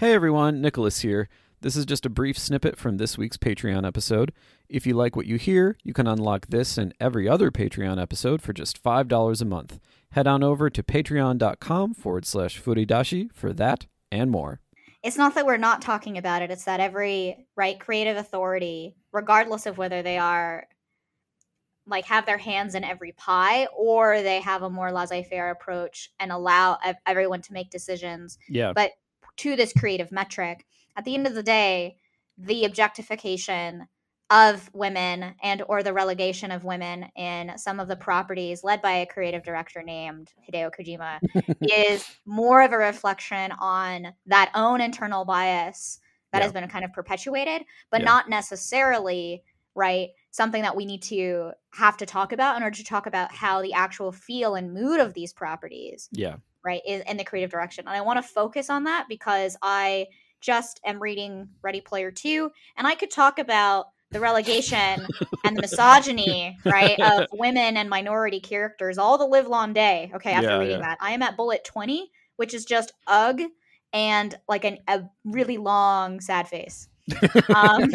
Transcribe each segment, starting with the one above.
Hey everyone, Nicholas here. This is just a brief snippet from this week's Patreon episode. If you like what you hear, you can unlock this and every other Patreon episode for just $5 a month. Head on over to patreon.com forward slash furidashi for that and more. It's not that we're not talking about it, it's that every right creative authority, regardless of whether they are like have their hands in every pie or they have a more laissez-faire approach and allow everyone to make decisions Yeah. but to this creative metric at the end of the day the objectification of women and or the relegation of women in some of the properties led by a creative director named hideo kojima is more of a reflection on that own internal bias that Yeah. has been kind of perpetuated but Yeah. not necessarily right something that we need to have to talk about in order to talk about how the actual feel and mood of these properties Yeah. Right is in the creative direction and i want to focus on that because i just am reading ready player 2 and i could talk about the relegation and the misogyny right of women and minority characters all the live long day okay after Yeah, reading yeah. that i am at bullet 20 which is just ugh and like an, a really long sad face um,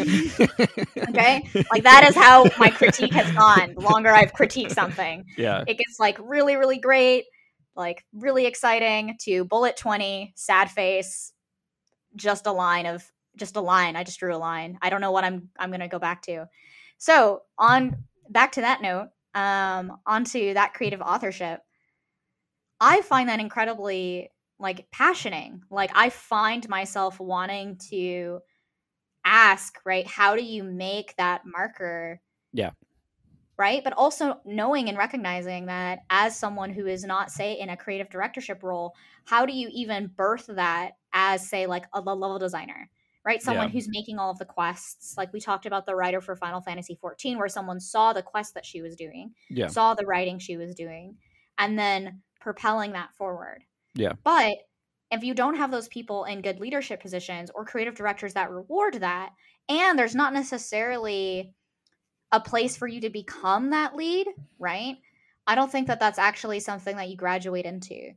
okay like that is how my critique has gone the longer i've critiqued something yeah. it gets like really really great like really exciting to bullet 20 sad face just a line of just a line i just drew a line. I don't know what i'm i'm gonna go back to. So on back to that note um onto that creative authorship. I find that incredibly like passioning like i find myself wanting to ask right how do you make that marker Yeah. Right but also knowing and recognizing that as someone who is not say in a creative directorship role how do you even birth that as say like a level designer right someone Yeah. who's making all of the quests like we talked about the writer for final fantasy 14 where someone saw the quest that she was doing Yeah. saw the writing she was doing and then propelling that forward Yeah. but if you don't have those people in good leadership positions or creative directors that reward that and there's not necessarily a place for you to become that lead right? I don't think that that's actually something that you graduate into